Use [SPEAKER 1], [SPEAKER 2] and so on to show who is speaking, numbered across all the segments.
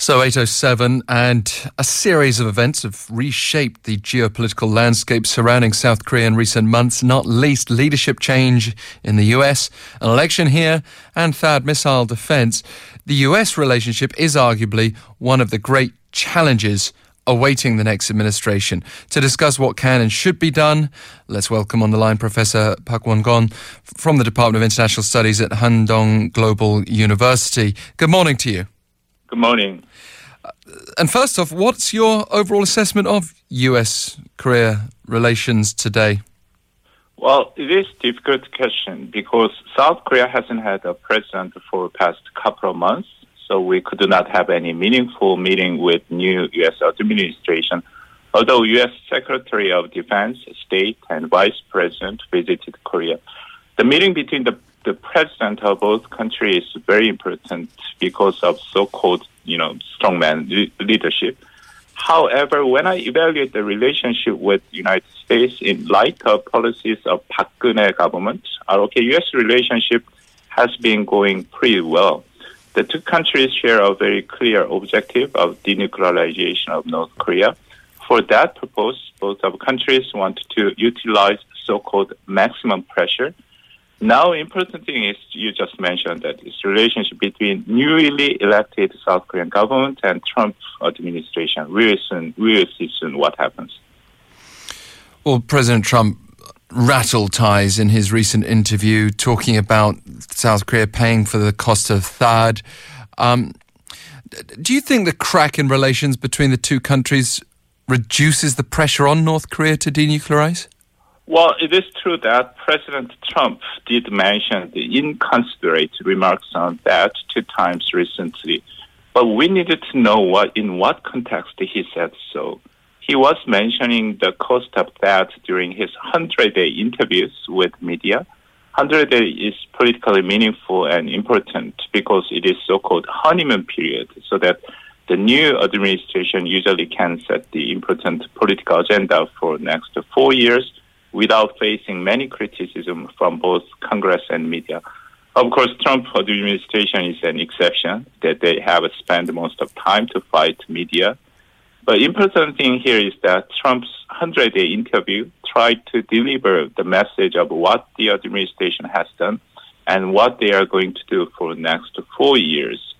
[SPEAKER 1] So 807 and a series of events have reshaped the geopolitical landscape surrounding South Korea in recent months, not least leadership change in the US, an election here, and THAAD missile defense. The US relationship is arguably one of the great challenges awaiting the next administration. To discuss what can and should be done, let's welcome on the line Professor Park Won-gon from the Department of International Studies at Handong Global University. Good morning to you.
[SPEAKER 2] Good morning.
[SPEAKER 1] And first off, what's your overall assessment of U.S. Korea relations today?
[SPEAKER 2] Well, it is a difficult question because South Korea hasn't had a president for the past couple of months, so we could not have any meaningful meeting with new U.S. administration. Although U.S. Secretary of Defense, State, and Vice President visited Korea, the meeting between the the president of both countries is very important because of so-called, you know, strongman leadership. However, when I evaluate the relationship with United States in light of policies of Park Geun-hye government, ROK U.S. relationship has been going pretty well. The two countries share a very clear objective of denuclearization of North Korea. For that purpose, both of countries want to utilize so-called maximum pressure now, important thing is you just mentioned that it's relationship between newly elected South Korean government and Trump administration. We will soon, we will see soon what happens.
[SPEAKER 1] Well, President Trump rattled ties in his recent interview, talking about South Korea paying for the cost of THAAD. Um, do you think the crack in relations between the two countries reduces the pressure on North Korea to denuclearize?
[SPEAKER 2] Well, it is true that President Trump did mention the inconsiderate remarks on that two times recently, but we needed to know what in what context he said so. He was mentioning the cost of THAAD during his 100-day interviews with media. 100 day is politically meaningful and important because it is so-called honeymoon period, so that the new administration usually can set the important political agenda for next four years without facing many criticism from both Congress and media. Of course, Trump administration is an exception that they have spent most of time to fight media. But important thing here is that Trump's 100-day interview tried to deliver the message of what the administration has done and what they are going to do for the next four years.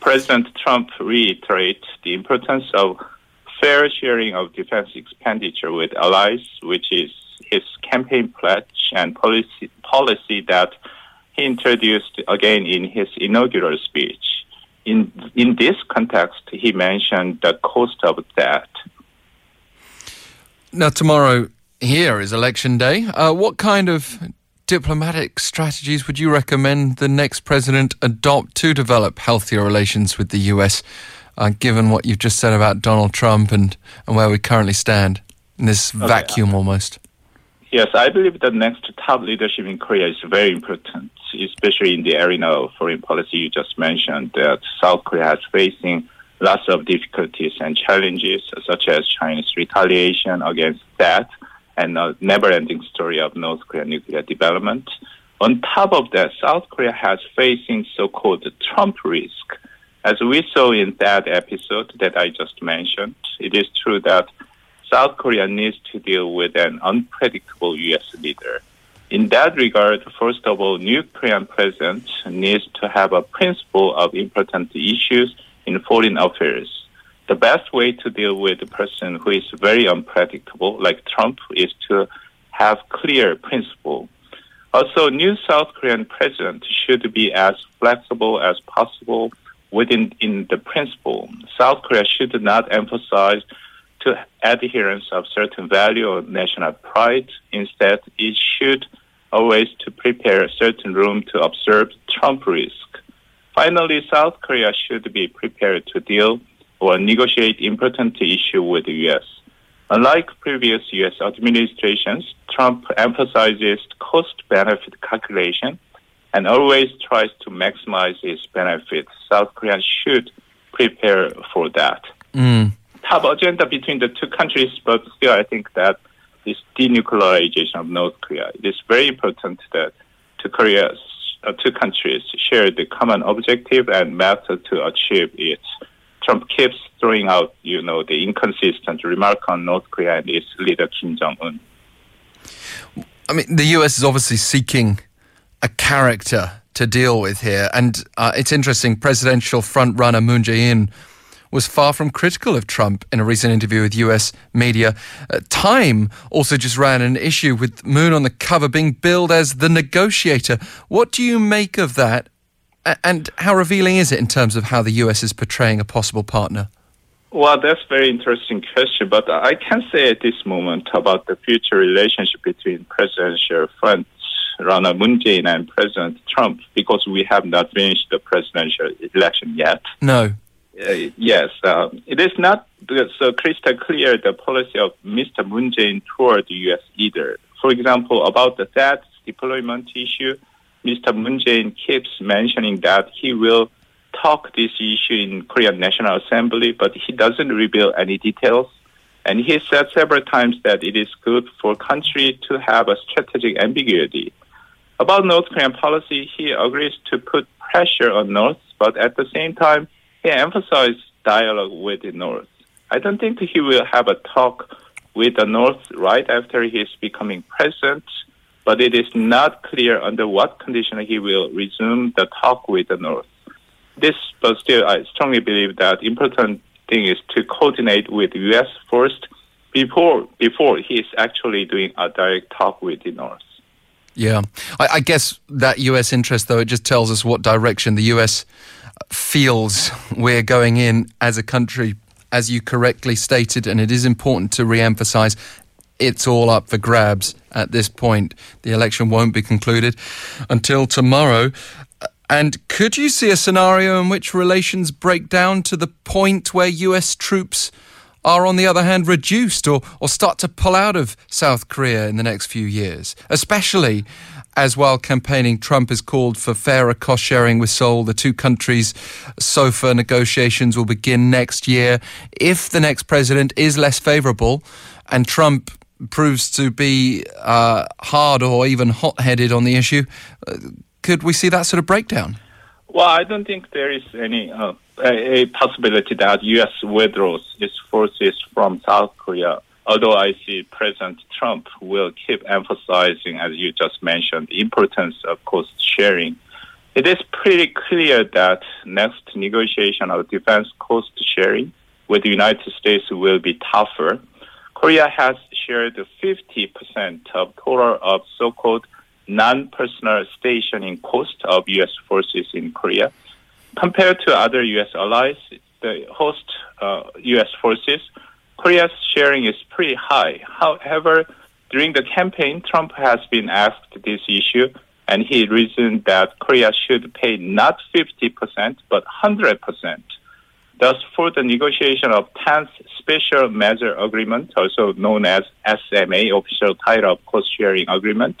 [SPEAKER 2] President Trump reiterated the importance of fair sharing of defense expenditure with allies, which is his campaign pledge and policy, policy that he introduced again in his inaugural speech. In, in this context, he mentioned the cost of THAAD.
[SPEAKER 1] Now, tomorrow here is election day. Uh, what kind of diplomatic strategies would you recommend the next president adopt to develop healthier relations with the US? Uh, given what you've just said about Donald Trump and, and where we currently stand in this okay. vacuum almost?
[SPEAKER 2] Yes, I believe the next top leadership in Korea is very important, especially in the arena of foreign policy you just mentioned that South Korea is facing lots of difficulties and challenges, such as China's retaliation against THAAD and a never-ending story of North Korean nuclear development. On top of that, South Korea has facing so-called Trump risk, as we saw in that episode that I just mentioned, it is true that South Korea needs to deal with an unpredictable U.S. leader. In that regard, first of all, new Korean president needs to have a principle of important issues in foreign affairs. The best way to deal with a person who is very unpredictable, like Trump, is to have clear principle. Also, new South Korean president should be as flexible as possible within in the principle, South Korea should not emphasize to adherence of certain value or national pride. Instead, it should always to prepare a certain room to observe Trump risk. Finally, South Korea should be prepared to deal or negotiate important issue with the U.S. Unlike previous U.S. administrations, Trump emphasizes cost-benefit calculation and always tries to maximize its benefits. South Korea should prepare for that. Mm. Top agenda between the two countries, but still, I think that this denuclearization of North Korea it is very important that two Koreas, uh, two countries share the common objective and method to achieve it. Trump keeps throwing out, you know, the inconsistent remark on North Korea and its leader Kim Jong Un.
[SPEAKER 1] I mean, the U.S. is obviously seeking a character to deal with here, and uh, it's interesting. Presidential frontrunner Moon Jae-in was far from critical of Trump in a recent interview with US media. Uh, Time also just ran an issue with Moon on the cover being billed as the negotiator. What do you make of that? And how revealing is it in terms of how the US is portraying a possible partner?
[SPEAKER 2] Well, that's a very interesting question, but I can't say at this moment about the future relationship between presidential front runner Moon Jae-in and President Trump because we have not finished the presidential election yet.
[SPEAKER 1] No.
[SPEAKER 2] Uh, yes, uh, it is not so crystal clear the policy of Mr. Moon Jae-in toward the U.S. either. For example, about the THAAD deployment issue, Mr. Moon Jae-in keeps mentioning that he will talk this issue in Korean National Assembly, but he doesn't reveal any details. And he said several times that it is good for country to have a strategic ambiguity. About North Korean policy, he agrees to put pressure on North, but at the same time, he emphasized dialogue with the North. I don't think he will have a talk with the North right after he is becoming president, but it is not clear under what condition he will resume the talk with the North. This, but still, I strongly believe that important thing is to coordinate with U.S. first before before he is actually doing a direct talk with the North.
[SPEAKER 1] Yeah, I, I guess that U.S. interest, though, it just tells us what direction the U.S feels we're going in as a country, as you correctly stated, and it is important to re emphasize it's all up for grabs at this point. The election won't be concluded until tomorrow. And could you see a scenario in which relations break down to the point where US troops are, on the other hand, reduced or, or start to pull out of South Korea in the next few years, especially as while campaigning, Trump has called for fairer cost sharing with Seoul. The two countries' SOFA negotiations will begin next year. If the next president is less favorable and Trump proves to be uh, hard or even hot headed on the issue, uh, could we see that sort of breakdown?
[SPEAKER 2] Well, I don't think there is any uh, a possibility that U.S. withdraws its forces from South Korea although I see President Trump will keep emphasizing, as you just mentioned, the importance of cost sharing, it is pretty clear that next negotiation of defense cost sharing with the United States will be tougher. Korea has shared 50% of total of so-called non-personal stationing cost of U.S. forces in Korea. Compared to other U.S. allies, the host uh, U.S. forces Korea's sharing is pretty high. However, during the campaign, Trump has been asked this issue, and he reasoned that Korea should pay not 50%, but 100%. Thus, for the negotiation of 10th Special Measure Agreement, also known as SMA, official title of cost sharing agreement,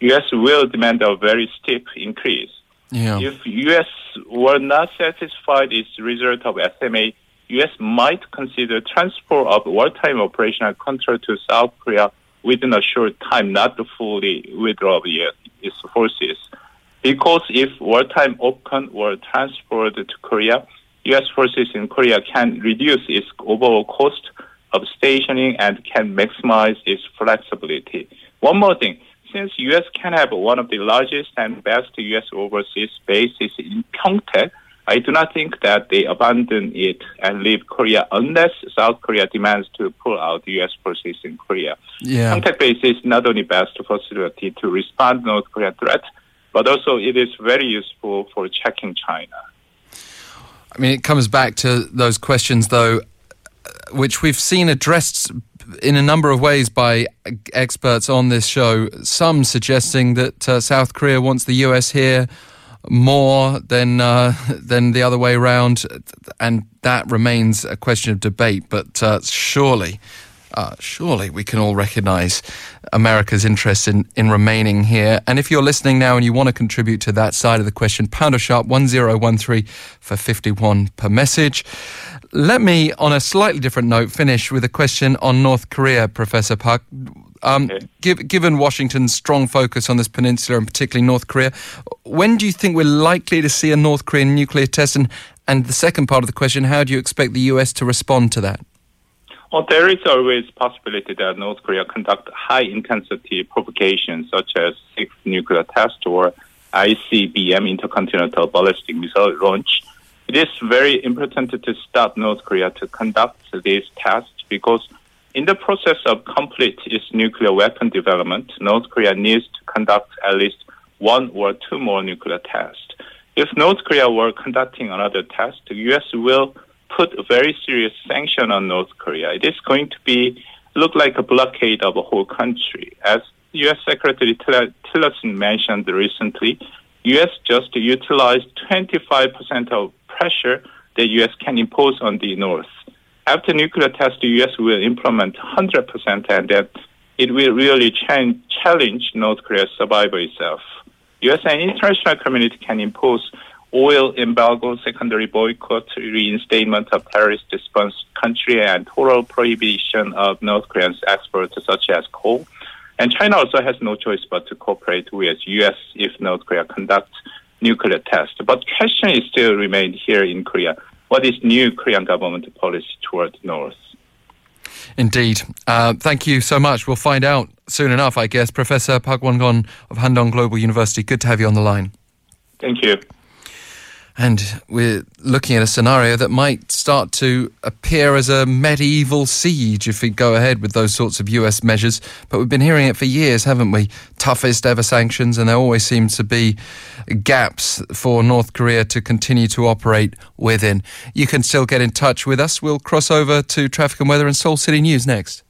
[SPEAKER 2] U.S. will demand a very steep increase. Yeah. If U.S. were not satisfied its result of SMA, U.S. might consider transfer of wartime operational control to South Korea within a short time, not to fully withdraw its forces. Because if wartime OPCON were transferred to Korea, U.S. forces in Korea can reduce its overall cost of stationing and can maximize its flexibility. One more thing, since U.S. can have one of the largest and best U.S. overseas bases in Pyeongtaek, I do not think that they abandon it and leave Korea unless South Korea demands to pull out U.S. forces in Korea. Yeah. Contact base is not only best facility to respond to North Korean threat, but also it is very useful for checking China.
[SPEAKER 1] I mean, it comes back to those questions, though, which we've seen addressed in a number of ways by experts on this show. Some suggesting that uh, South Korea wants the US here more than uh, than the other way around, and that remains a question of debate. But uh, surely, uh, surely we can all recognise America's interest in, in remaining here. And if you're listening now and you want to contribute to that side of the question, pound or sharp one zero one three for fifty one per message. Let me, on a slightly different note, finish with a question on North Korea, Professor Park. Um, give, given Washington's strong focus on this peninsula and particularly North Korea, when do you think we're likely to see a North Korean nuclear test? And, and the second part of the question, how do you expect the U.S. to respond to that?
[SPEAKER 2] Well, there is always possibility that North Korea conduct high intensity provocations such as six nuclear test or ICBM intercontinental ballistic missile launch. It is very important to stop North Korea to conduct these tests because in the process of complete its nuclear weapon development, North Korea needs to conduct at least one or two more nuclear tests. If North Korea were conducting another test, the U.S. will put a very serious sanction on North Korea. It is going to be look like a blockade of a whole country. As U.S. Secretary Tillerson mentioned recently, U.S. just utilized 25% of pressure the U.S. can impose on the North. After nuclear test, the U.S. will implement 100% and that it will really challenge North Korea's survival itself. U.S. and international community can impose oil embargo, secondary boycott, reinstatement of terrorist response country, and total prohibition of North Koreans exports such as coal. And China also has no choice but to cooperate with U.S. if North Korea conducts nuclear tests. But question is still remained here in Korea. What is new Korean government policy toward North?
[SPEAKER 1] Indeed. Uh, thank you so much. We'll find out soon enough, I guess. Professor Park Won-gon of Handong Global University, good to have you on the line.
[SPEAKER 2] Thank you.
[SPEAKER 1] And we're looking at a scenario that might start to appear as a medieval siege if we go ahead with those sorts of US measures. But we've been hearing it for years, haven't we? Toughest ever sanctions, and there always seems to be gaps for North Korea to continue to operate within. You can still get in touch with us. We'll cross over to traffic and weather and Seoul City News next.